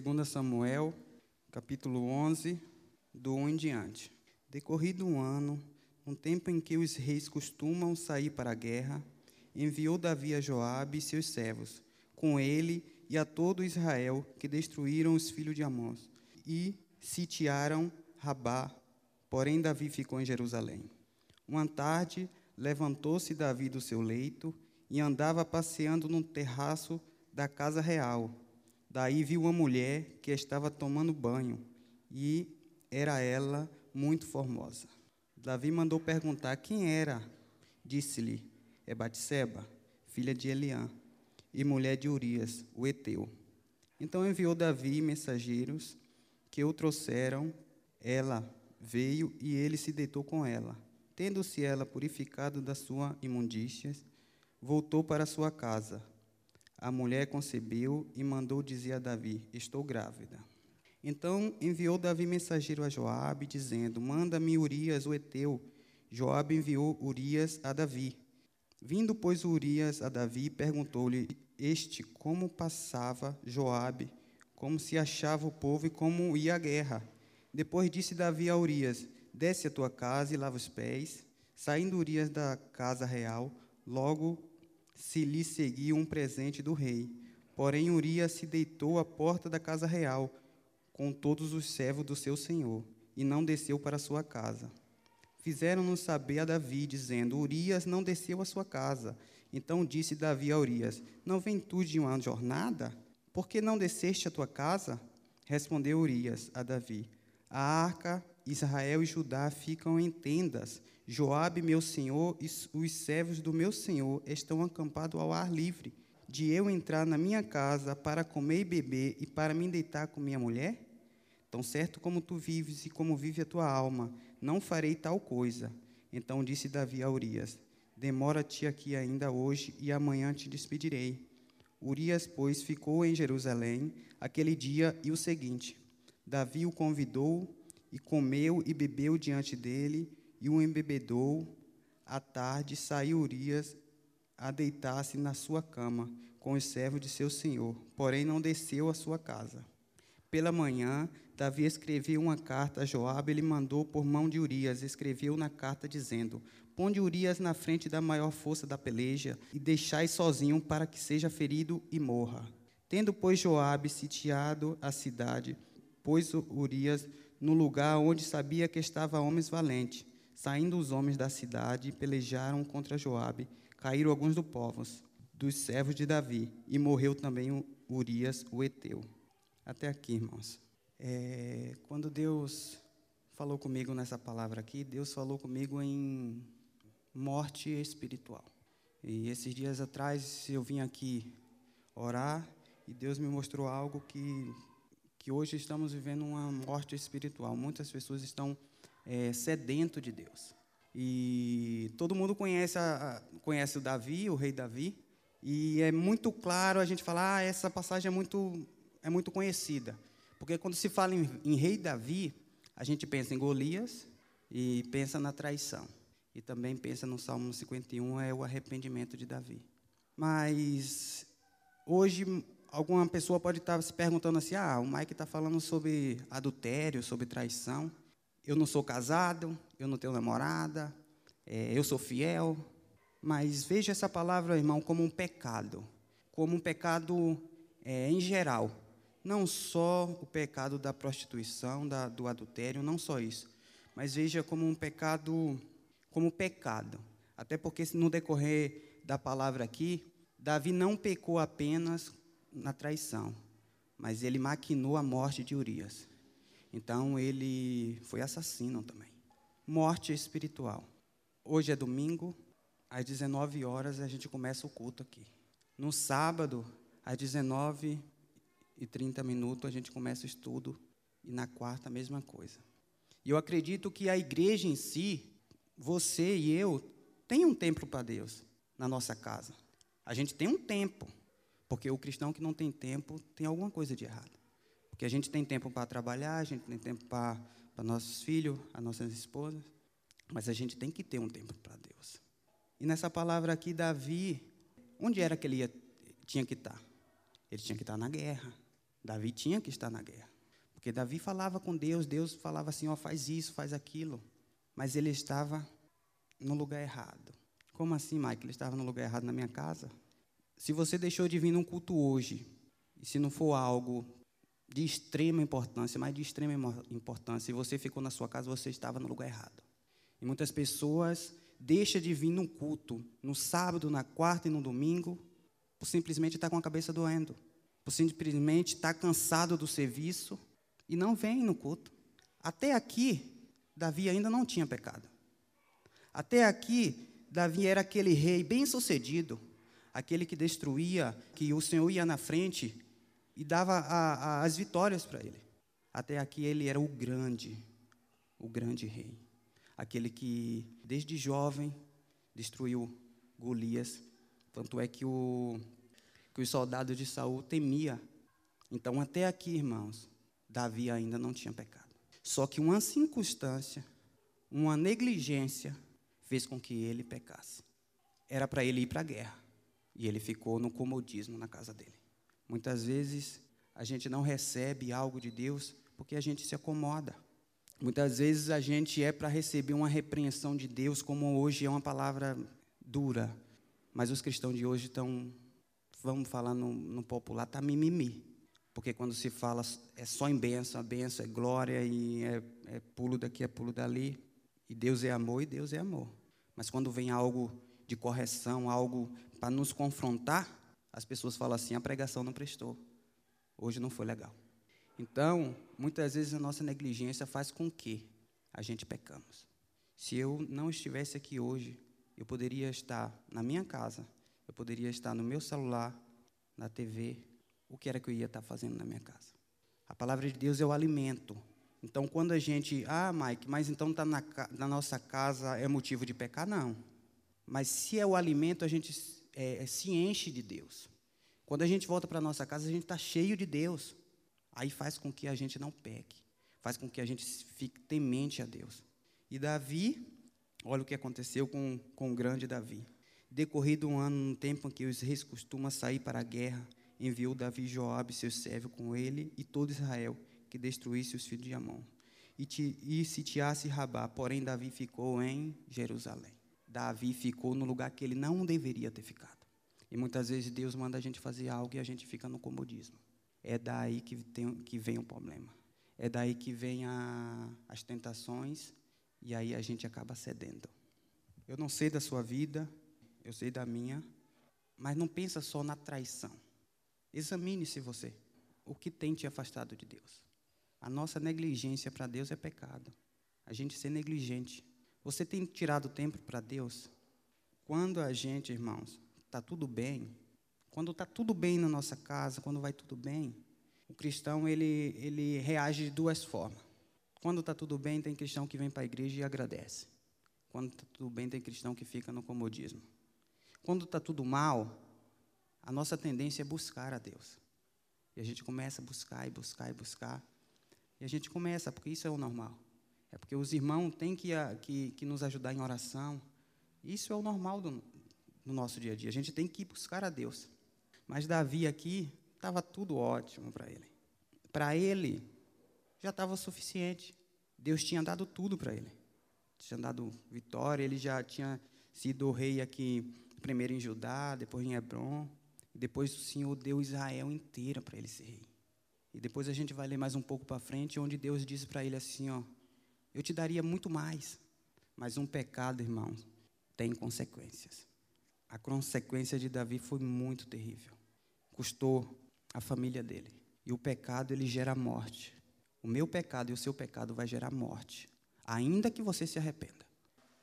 2 Samuel, capítulo 11, do 1 em diante. Decorrido um ano, um tempo em que os reis costumam sair para a guerra, enviou Davi a Joabe e seus servos, com ele e a todo Israel, que destruíram os filhos de Amós, e sitiaram Rabá, porém Davi ficou em Jerusalém. Uma tarde, levantou-se Davi do seu leito e andava passeando no terraço da casa real. Daí viu uma mulher que estava tomando banho, e era ela muito formosa. Davi mandou perguntar quem era. Disse-lhe: É Batseba, filha de Eliã, e mulher de Urias, o heteu. Então enviou Davi mensageiros que o trouxeram. Ela veio e ele se deitou com ela. Tendo-se ela purificado da sua imundícias, voltou para sua casa. A mulher concebeu e mandou dizer a Davi: Estou grávida. Então enviou Davi mensageiro a Joabe, dizendo: Manda-me Urias, o heteu. Joabe enviou Urias a Davi. Vindo, pois, Urias a Davi, perguntou-lhe este como passava Joabe, como se achava o povo e como ia a guerra. Depois disse Davi a Urias: Desce a tua casa e lava os pés. Saindo Urias da casa real, logo se lhe seguiu um presente do rei. Porém, Urias se deitou à porta da casa real com todos os servos do seu senhor, e não desceu para sua casa. Fizeram-nos saber a Davi, dizendo: Urias não desceu à sua casa. Então disse Davi a Urias: Não vem tu de uma jornada? Por que não desceste à tua casa? Respondeu Urias a Davi: A arca, Israel e Judá ficam em tendas. Joabe, meu senhor, e os servos do meu senhor estão acampados ao ar livre de eu entrar na minha casa para comer e beber e para me deitar com minha mulher? Tão certo como tu vives e como vive a tua alma, não farei tal coisa. Então disse Davi a Urias: Demora-te aqui ainda hoje e amanhã te despedirei. Urias, pois, ficou em Jerusalém aquele dia e o seguinte. Davi o convidou e comeu e bebeu diante dele e o embebedou. À tarde saiu Urias a deitar-se na sua cama com os servos de seu senhor, porém não desceu à sua casa. Pela manhã, Davi escreveu uma carta a Joabe, ele mandou por mão de Urias, escreveu na carta dizendo: Ponde Urias na frente da maior força da peleja e deixai sozinho para que seja ferido e morra. Tendo, pois, Joabe sitiado a cidade, pôs Urias no lugar onde sabia que estava homens valentes. Saindo os homens da cidade, pelejaram contra Joabe caíram alguns dos povos, dos servos de Davi, e morreu também Urias, o Eteu. Até aqui, irmãos. É, quando Deus falou comigo nessa palavra aqui, Deus falou comigo em morte espiritual. E esses dias atrás eu vim aqui orar e Deus me mostrou algo que, que hoje estamos vivendo uma morte espiritual. Muitas pessoas estão é, sedento de Deus. E todo mundo conhece, a, conhece o Davi, o rei Davi, e é muito claro a gente falar, ah, essa passagem é muito, é muito conhecida. Porque quando se fala em, em rei Davi, a gente pensa em Golias e pensa na traição. E também pensa no Salmo 51, é o arrependimento de Davi. Mas hoje alguma pessoa pode estar se perguntando assim: ah, o Mike está falando sobre adultério, sobre traição eu não sou casado, eu não tenho namorada, é, eu sou fiel. Mas veja essa palavra, irmão, como um pecado, como um pecado é, em geral. Não só o pecado da prostituição, da, do adultério, não só isso. Mas veja como um pecado, como pecado. Até porque no decorrer da palavra aqui, Davi não pecou apenas na traição, mas ele maquinou a morte de Urias. Então ele foi assassino também. Morte espiritual. Hoje é domingo, às 19 horas a gente começa o culto aqui. No sábado, às 19 e 30 minutos a gente começa o estudo e na quarta a mesma coisa. E eu acredito que a igreja em si, você e eu, tem um tempo para Deus na nossa casa. A gente tem um tempo, porque o cristão que não tem tempo tem alguma coisa de errado. Porque a gente tem tempo para trabalhar, a gente tem tempo para, nossos filhos, as nossas esposas, mas a gente tem que ter um tempo para Deus. E nessa palavra aqui, Davi, onde era que ele ia, tinha que estar? Ele tinha que estar na guerra. Davi tinha que estar na guerra. Porque Davi falava com Deus, Deus falava assim: ó, oh, faz isso, faz aquilo. Mas ele estava no lugar errado. Como assim, Mike? Ele estava no lugar errado na minha casa? Se você deixou de vir num culto hoje, e se não for algo de extrema importância, mas de extrema importância, e você ficou na sua casa, você estava no lugar errado. E muitas pessoas deixam de vir num culto no sábado, na quarta e no domingo, por simplesmente estar com a cabeça doendo, por simplesmente estar cansado do serviço e não vem no culto. Até aqui, Davi ainda não tinha pecado. Até aqui, Davi era aquele rei bem-sucedido, aquele que destruía, que o Senhor ia na frente e dava a, a, as vitórias para ele. Até aqui ele era o grande, o grande rei. Aquele que, desde jovem, destruiu Golias. Tanto é que, o, que os soldados de Saul temia. Então, até aqui, irmãos, Davi ainda não tinha pecado. Só que uma circunstância, uma negligência, fez com que ele pecasse. Era para ele ir para a guerra. E ele ficou no comodismo na casa dele. Muitas vezes a gente não recebe algo de Deus porque a gente se acomoda. Muitas vezes a gente é para receber uma repreensão de Deus, como hoje é uma palavra dura. Mas os cristãos de hoje estão, vamos falar no, no popular, está mimimi. Porque quando se fala é só em bênção, a bênção é glória e é, é pulo daqui, é pulo dali. E Deus é amor e Deus é amor. Mas quando vem algo de correção, algo para nos confrontar, as pessoas falam assim: a pregação não prestou. Hoje não foi legal. Então, muitas vezes a nossa negligência faz com que a gente pecamos. Se eu não estivesse aqui hoje, eu poderia estar na minha casa, eu poderia estar no meu celular, na TV, o que era que eu ia estar fazendo na minha casa. A palavra de Deus é o alimento. Então, quando a gente, ah, Mike, mas então está na, na, nossa casa é motivo de pecar? Não. Mas se é o alimento, a gente é, é se enche de Deus. Quando a gente volta para nossa casa, a gente está cheio de Deus. Aí faz com que a gente não peque, faz com que a gente fique temente a Deus. E Davi, olha o que aconteceu com, com o grande Davi. Decorrido um ano, no tempo em que os reis costumam sair para a guerra, enviou Davi Joabe, seu servo, com ele e todo Israel, que destruísse os filhos de Amon. E, te, e sitiasse Rabá, porém Davi ficou em Jerusalém. Davi ficou no lugar que ele não deveria ter ficado. E muitas vezes Deus manda a gente fazer algo e a gente fica no comodismo. É daí que, tem, que vem o problema. É daí que vem a, as tentações e aí a gente acaba cedendo. Eu não sei da sua vida, eu sei da minha, mas não pensa só na traição. Examine-se você. O que tem te afastado de Deus? A nossa negligência para Deus é pecado. A gente ser negligente. Você tem tirado tempo para Deus? Quando a gente, irmãos, está tudo bem, quando está tudo bem na nossa casa, quando vai tudo bem, o cristão ele, ele reage de duas formas. Quando está tudo bem, tem cristão que vem para a igreja e agradece. Quando está tudo bem, tem cristão que fica no comodismo. Quando está tudo mal, a nossa tendência é buscar a Deus. E a gente começa a buscar e buscar e buscar. E a gente começa, porque isso é o normal. É porque os irmãos têm que, que, que nos ajudar em oração. Isso é o normal do, do nosso dia a dia. A gente tem que buscar a Deus. Mas Davi aqui estava tudo ótimo para ele. Para ele já estava o suficiente. Deus tinha dado tudo para ele. Tinha dado vitória, ele já tinha sido rei aqui, primeiro em Judá, depois em Hebron. Depois o Senhor deu Israel inteira para ele ser rei. E depois a gente vai ler mais um pouco para frente, onde Deus disse para ele assim: ó, eu te daria muito mais, mas um pecado, irmão, tem consequências. A consequência de Davi foi muito terrível. Custou a família dele. E o pecado, ele gera morte. O meu pecado e o seu pecado vai gerar morte, ainda que você se arrependa.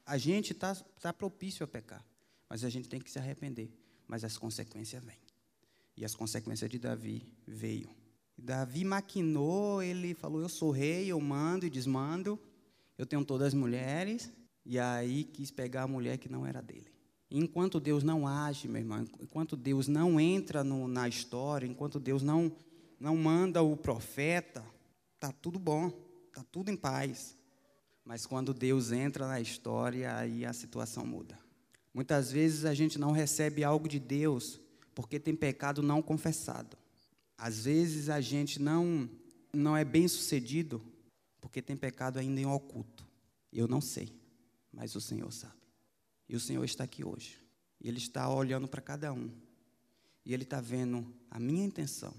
A gente está tá propício a pecar, mas a gente tem que se arrepender mas as consequências vêm. E as consequências de Davi veio. Davi maquinou, ele falou: Eu sou rei, eu mando e desmando, eu tenho todas as mulheres, e aí quis pegar a mulher que não era dele. Enquanto Deus não age, meu irmão, enquanto Deus não entra no, na história, enquanto Deus não, não manda o profeta, está tudo bom, está tudo em paz. Mas quando Deus entra na história, aí a situação muda. Muitas vezes a gente não recebe algo de Deus porque tem pecado não confessado. Às vezes a gente não não é bem sucedido porque tem pecado ainda em oculto. Eu não sei, mas o Senhor sabe. E o Senhor está aqui hoje. E Ele está olhando para cada um. E Ele está vendo a minha intenção.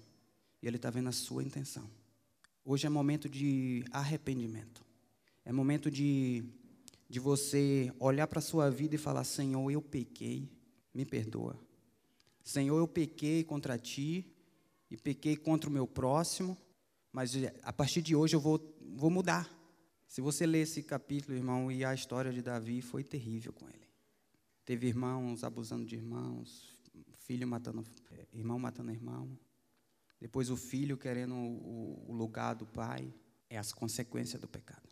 E Ele está vendo a sua intenção. Hoje é momento de arrependimento. É momento de, de você olhar para a sua vida e falar: Senhor, eu pequei, me perdoa. Senhor, eu pequei contra ti e pequei contra o meu próximo, mas a partir de hoje eu vou, vou mudar. Se você ler esse capítulo, irmão, e a história de Davi foi terrível com ele. Teve irmãos abusando de irmãos, filho matando, é, irmão matando irmão. Depois o filho querendo o, lugar do pai. É as consequências do pecado.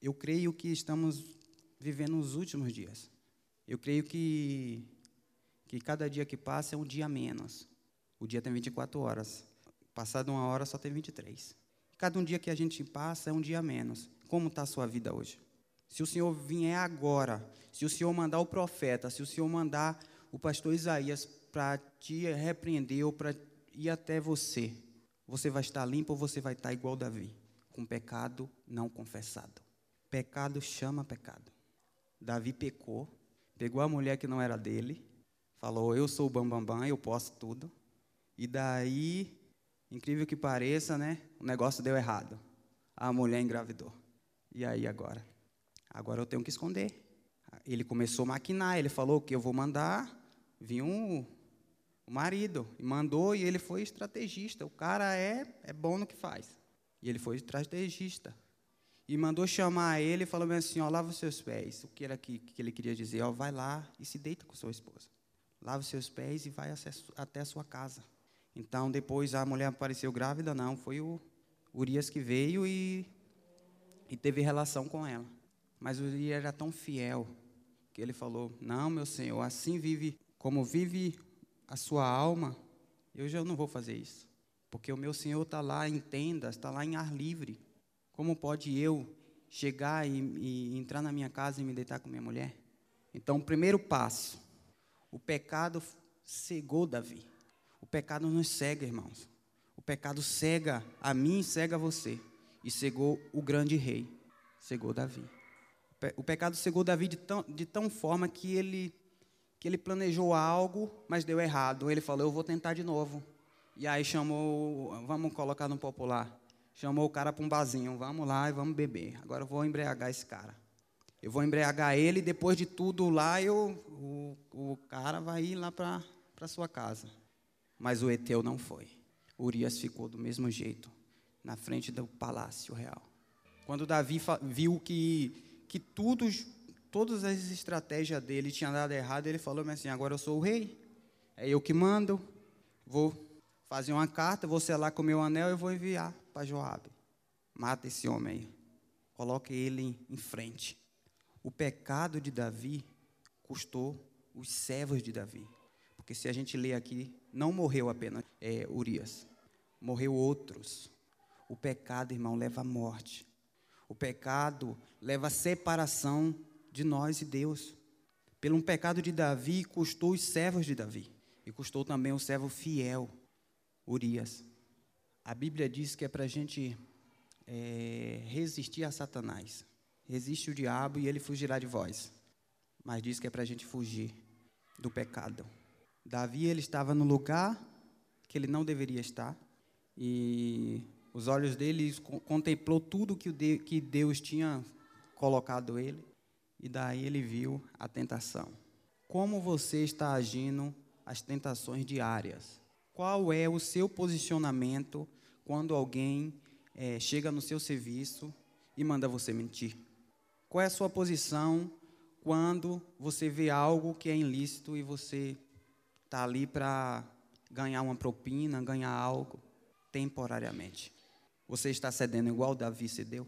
Eu creio que estamos vivendo os últimos dias. Eu creio que, que cada dia que passa é um dia menos. O dia tem 24 horas. Passado uma hora só tem 23. Cada um dia que a gente passa é um dia menos. Como está a sua vida hoje? Se o Senhor vier agora, se o Senhor mandar o profeta, se o Senhor mandar o pastor Isaías para te repreender ou para ir até você, você vai estar limpo ou você vai estar igual Davi, com pecado não confessado. Pecado chama pecado. Davi pecou, pegou a mulher que não era dele, falou: Eu sou o bambambam, bam, bam, eu posso tudo. E daí, incrível que pareça, né? O negócio deu errado. A mulher engravidou. E aí agora? Agora eu tenho que esconder. Ele começou a maquinar, ele falou que eu vou mandar vir um, o marido. E mandou e ele foi estrategista. O cara é, é bom no que faz. E ele foi estrategista. E mandou chamar ele e falou assim: ó, lava os seus pés. O que era que, que ele queria dizer? Ó, vai lá e se deita com sua esposa. Lava os seus pés e vai até a sua casa. Então, depois a mulher apareceu grávida, não, foi o Urias que veio e, e teve relação com ela. Mas Urias era tão fiel que ele falou: Não, meu senhor, assim vive, como vive a sua alma, eu já não vou fazer isso. Porque o meu senhor está lá em tendas, está lá em ar livre. Como pode eu chegar e, e entrar na minha casa e me deitar com minha mulher? Então, o primeiro passo, o pecado cegou Davi. O pecado nos cega, irmãos. O pecado cega a mim, cega você. E cegou o grande rei, cegou Davi. O pecado cegou Davi de tão, de tão forma que ele, que ele planejou algo, mas deu errado. Ele falou: Eu vou tentar de novo. E aí chamou, vamos colocar no popular, chamou o cara para um barzinho: Vamos lá e vamos beber. Agora eu vou embriagar esse cara. Eu vou embriagar ele e depois de tudo lá, eu, o, o cara vai ir lá para a sua casa. Mas o Eteu não foi. Urias ficou do mesmo jeito, na frente do palácio real. Quando Davi viu que, que tudo, todas as estratégias dele tinham dado errado, ele falou assim: agora eu sou o rei, é eu que mando, vou fazer uma carta, vou selar com o meu anel e vou enviar para Joabe. Mata esse homem aí. Coloque ele em frente. O pecado de Davi custou os servos de Davi. Porque se a gente ler aqui, não morreu apenas é, Urias, morreu outros. O pecado, irmão, leva à morte. O pecado leva à separação de nós e Deus. Pelo um pecado de Davi, custou os servos de Davi. E custou também o servo fiel, Urias. A Bíblia diz que é para a gente é, resistir a Satanás. Resiste o diabo e ele fugirá de vós. Mas diz que é para a gente fugir do pecado. Davi ele estava no lugar que ele não deveria estar e os olhos dele contemplou tudo que, Deus tinha colocado ele e daí ele viu a tentação. Como você está agindo as tentações diárias? Qual é o seu posicionamento quando alguém é, chega no seu serviço e manda você mentir? Qual é a sua posição quando você vê algo que é ilícito e você está ali para ganhar uma propina, ganhar algo temporariamente. Você está cedendo igual Davi cedeu?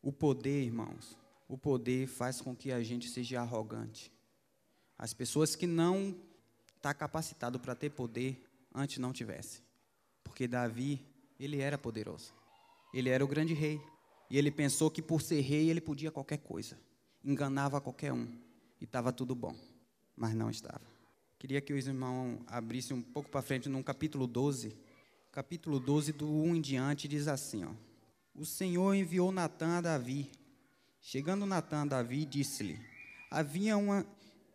O poder, irmãos, o poder faz com que a gente seja arrogante. As pessoas que não está capacitado para ter poder antes não tivesse. Porque Davi, ele era poderoso. Ele era o grande rei. E ele pensou que por ser rei ele podia qualquer coisa. Enganava qualquer um. E estava tudo bom. Mas não estava. Queria que os irmãos abrissem um pouco para frente no capítulo 12, capítulo 12, do 1 em diante, diz assim: ó, O Senhor enviou Natã a Davi. Chegando Natã a Davi, disse-lhe: Havia uma,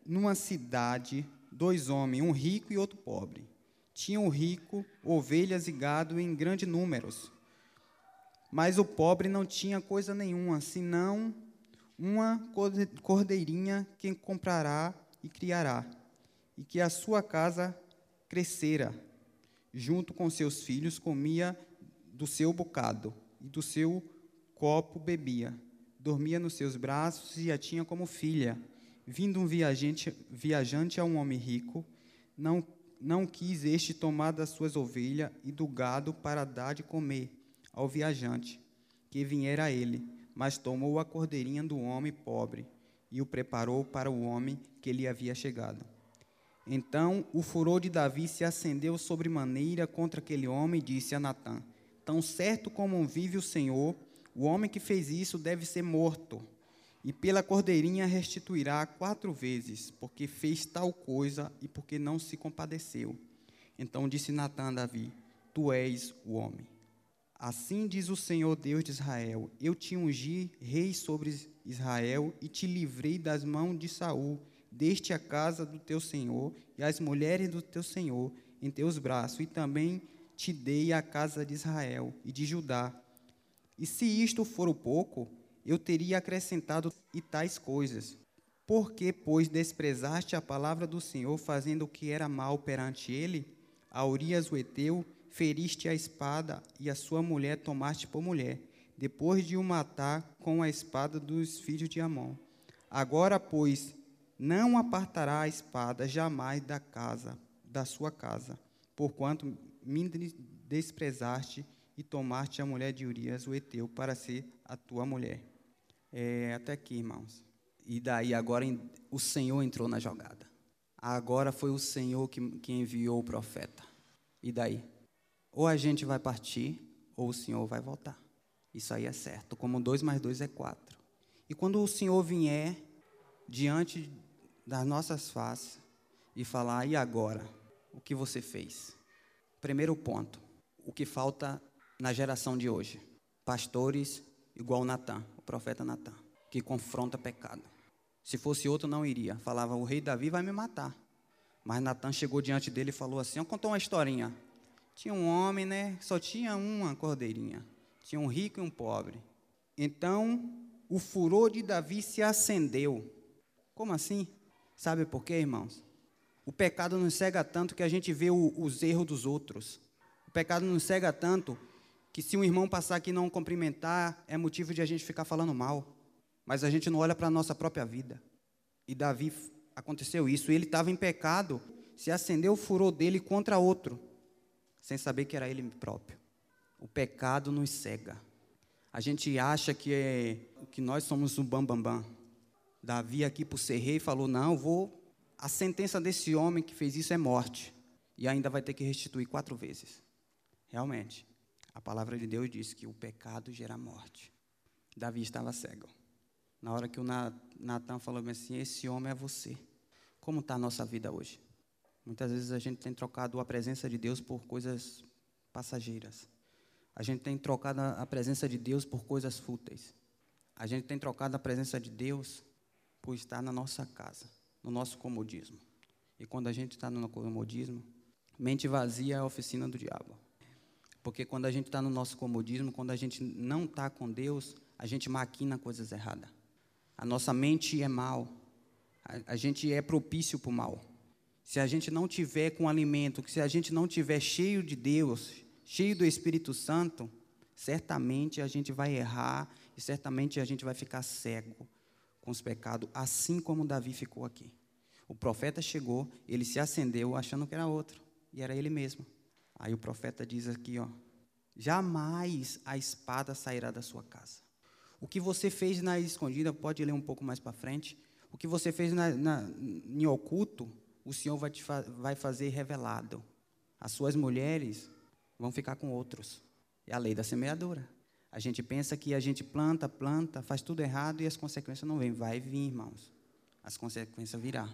numa cidade dois homens, um rico e outro pobre. Tinha o rico ovelhas e gado em grandes números. Mas o pobre não tinha coisa nenhuma, senão uma cordeirinha que comprará e criará, e que a sua casa crescera. Junto com seus filhos, comia do seu bocado, e do seu copo bebia. Dormia nos seus braços e a tinha como filha. Vindo um viajante, viajante a um homem rico, não não quis este tomar das suas ovelhas e do gado para dar de comer ao viajante que viera a ele, mas tomou a cordeirinha do homem pobre e o preparou para o homem que lhe havia chegado. Então o furor de Davi se acendeu sobremaneira contra aquele homem e disse a Natã: Tão certo como vive o Senhor, o homem que fez isso deve ser morto e pela cordeirinha restituirá quatro vezes, porque fez tal coisa e porque não se compadeceu. Então disse Natã a Davi: Tu és o homem. Assim diz o Senhor Deus de Israel: Eu te ungi rei sobre Israel e te livrei das mãos de Saul. Deste a casa do teu senhor e as mulheres do teu senhor em teus braços, e também te dei a casa de Israel e de Judá. E se isto for o pouco, eu teria acrescentado e tais coisas. Porque, pois, desprezaste a palavra do Senhor, fazendo o que era mal perante ele? A Urias o Eteu, feriste a espada, e a sua mulher tomaste por mulher, depois de o matar com a espada dos filhos de Amon. Agora, pois, não apartará a espada jamais da casa, da sua casa, porquanto me desprezaste e tomaste a mulher de Urias o Eteu para ser a tua mulher. É, até aqui, irmãos. E daí agora o Senhor entrou na jogada. Agora foi o Senhor que, que enviou o profeta. E daí? Ou a gente vai partir, ou o Senhor vai voltar. Isso aí é certo. Como dois mais dois é quatro. E quando o Senhor vier diante das nossas faces e falar, e agora? O que você fez? Primeiro ponto. O que falta na geração de hoje? Pastores igual Natan, o profeta Natan, que confronta pecado. Se fosse outro, não iria. Falava, o rei Davi vai me matar. Mas Natan chegou diante dele e falou assim: contou uma historinha. Tinha um homem, né? Só tinha uma cordeirinha. Tinha um rico e um pobre. Então, o furor de Davi se acendeu. Como assim? Sabe por quê, irmãos? O pecado nos cega tanto que a gente vê o, os erros dos outros. O pecado nos cega tanto que se um irmão passar aqui e não cumprimentar, é motivo de a gente ficar falando mal. Mas a gente não olha para a nossa própria vida. E Davi aconteceu isso. Ele estava em pecado, se acendeu o furor dele contra outro, sem saber que era ele próprio. O pecado nos cega. A gente acha que, é, que nós somos um bambambam. Bam, bam. Davi, aqui por ser rei, falou: Não, vou. A sentença desse homem que fez isso é morte. E ainda vai ter que restituir quatro vezes. Realmente. A palavra de Deus diz que o pecado gera morte. Davi estava cego. Na hora que o Natan falou assim: Esse homem é você. Como está a nossa vida hoje? Muitas vezes a gente tem trocado a presença de Deus por coisas passageiras. A gente tem trocado a presença de Deus por coisas fúteis. A gente tem trocado a presença de Deus por estar na nossa casa, no nosso comodismo. E quando a gente está no comodismo, mente vazia é a oficina do diabo. Porque quando a gente está no nosso comodismo, quando a gente não está com Deus, a gente maquina coisas erradas. A nossa mente é mal. A, a gente é propício para o mal. Se a gente não tiver com alimento, se a gente não tiver cheio de Deus, cheio do Espírito Santo, certamente a gente vai errar e certamente a gente vai ficar cego com os pecados, assim como Davi ficou aqui. O profeta chegou, ele se acendeu achando que era outro, e era ele mesmo. Aí o profeta diz aqui, ó: Jamais a espada sairá da sua casa. O que você fez na escondida, pode ler um pouco mais para frente. O que você fez na, na, em oculto, o Senhor vai, te fa vai fazer revelado. As suas mulheres vão ficar com outros. É a lei da semeadura. A gente pensa que a gente planta, planta, faz tudo errado e as consequências não vêm. Vai vir, irmãos. As consequências virão.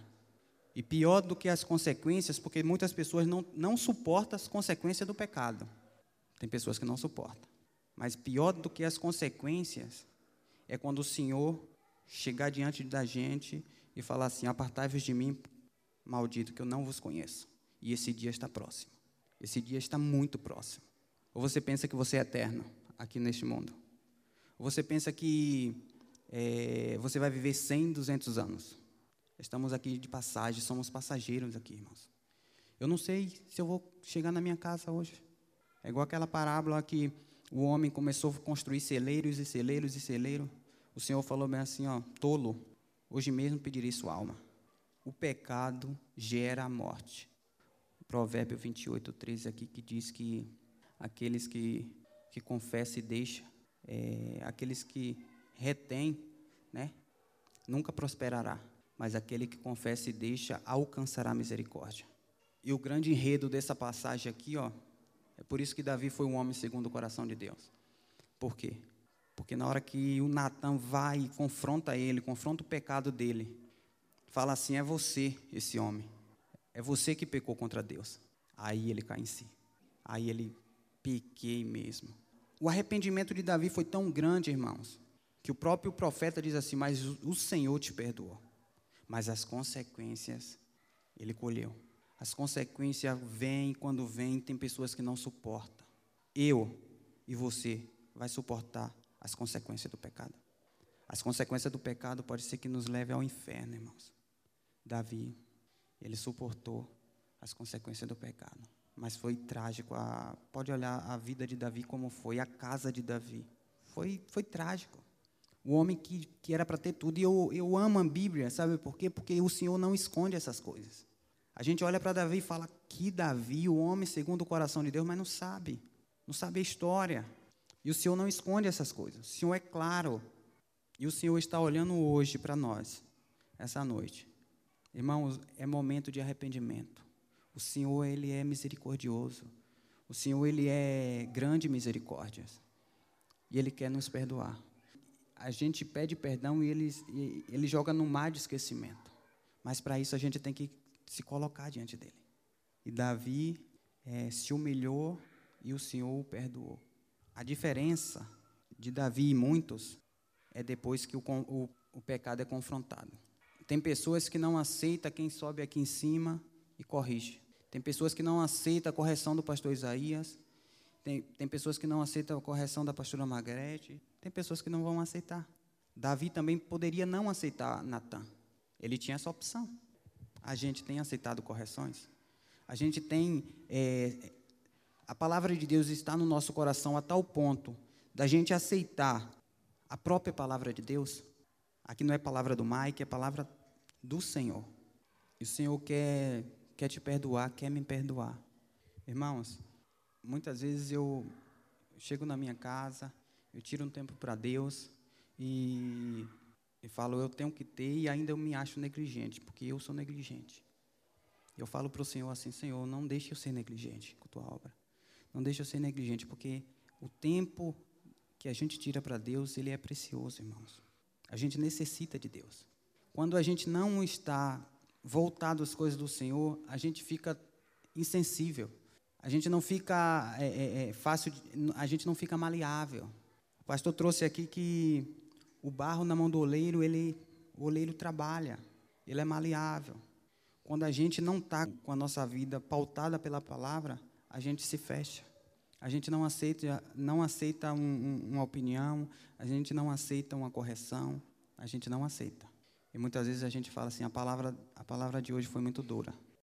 E pior do que as consequências, porque muitas pessoas não, não suportam as consequências do pecado. Tem pessoas que não suportam. Mas pior do que as consequências é quando o Senhor chegar diante da gente e falar assim: Apartai-vos de mim, maldito, que eu não vos conheço. E esse dia está próximo. Esse dia está muito próximo. Ou você pensa que você é eterno aqui neste mundo? Você pensa que é, você vai viver 100, 200 anos? Estamos aqui de passagem, somos passageiros aqui, irmãos. Eu não sei se eu vou chegar na minha casa hoje. É igual aquela parábola que o homem começou a construir celeiros e celeiros e celeiros. O Senhor falou bem assim, ó, tolo, hoje mesmo pedirei sua alma. O pecado gera a morte. Provérbio 28, 13 aqui que diz que aqueles que, que confessam e deixam, é, aqueles que retêm, né, nunca prosperará, mas aquele que confessa e deixa alcançará misericórdia. E o grande enredo dessa passagem aqui, ó, é por isso que Davi foi um homem segundo o coração de Deus. Por quê? Porque na hora que o Natan vai e confronta ele, confronta o pecado dele, fala assim: é você, esse homem. É você que pecou contra Deus. Aí ele cai em si. Aí ele pequei mesmo. O arrependimento de Davi foi tão grande, irmãos, que o próprio profeta diz assim: Mas o Senhor te perdoou. Mas as consequências ele colheu. As consequências vêm quando vêm, tem pessoas que não suportam. Eu e você vai suportar as consequências do pecado. As consequências do pecado pode ser que nos leve ao inferno, irmãos. Davi, ele suportou as consequências do pecado, mas foi trágico. A, pode olhar a vida de Davi como foi, a casa de Davi. Foi, foi trágico. O homem que, que era para ter tudo. E eu, eu amo a Bíblia, sabe por quê? Porque o Senhor não esconde essas coisas. A gente olha para Davi e fala que Davi, o homem segundo o coração de Deus, mas não sabe. Não sabe a história. E o Senhor não esconde essas coisas. O Senhor é claro. E o Senhor está olhando hoje para nós, essa noite. Irmãos, é momento de arrependimento. O Senhor, Ele é misericordioso. O Senhor, Ele é grande misericórdia. E Ele quer nos perdoar. A gente pede perdão e Ele, ele joga no mar de esquecimento. Mas para isso a gente tem que se colocar diante dele. E Davi é, se humilhou e o Senhor o perdoou. A diferença de Davi e muitos é depois que o, o, o pecado é confrontado. Tem pessoas que não aceitam quem sobe aqui em cima e corrige. Tem pessoas que não aceitam a correção do pastor Isaías. Tem, tem pessoas que não aceitam a correção da pastora Margarete. Tem pessoas que não vão aceitar. Davi também poderia não aceitar Natan. Ele tinha essa opção a gente tem aceitado correções? A gente tem. É, a palavra de Deus está no nosso coração a tal ponto da gente aceitar a própria palavra de Deus. Aqui não é palavra do Mike, é palavra do Senhor. E o Senhor quer, quer te perdoar, quer me perdoar. Irmãos, muitas vezes eu chego na minha casa, eu tiro um tempo para Deus e e falo, eu tenho que ter e ainda eu me acho negligente, porque eu sou negligente. Eu falo para o Senhor assim, Senhor, não deixe eu ser negligente com a tua obra. Não deixe eu ser negligente, porque o tempo que a gente tira para Deus, ele é precioso, irmãos. A gente necessita de Deus. Quando a gente não está voltado às coisas do Senhor, a gente fica insensível. A gente não fica é, é, é fácil, a gente não fica maleável. O pastor trouxe aqui que o barro na mão do oleiro, ele, o oleiro trabalha, ele é maleável. Quando a gente não está com a nossa vida pautada pela palavra, a gente se fecha. A gente não aceita, não aceita um, um, uma opinião, a gente não aceita uma correção, a gente não aceita. E muitas vezes a gente fala assim, a palavra, a palavra de hoje foi muito dura.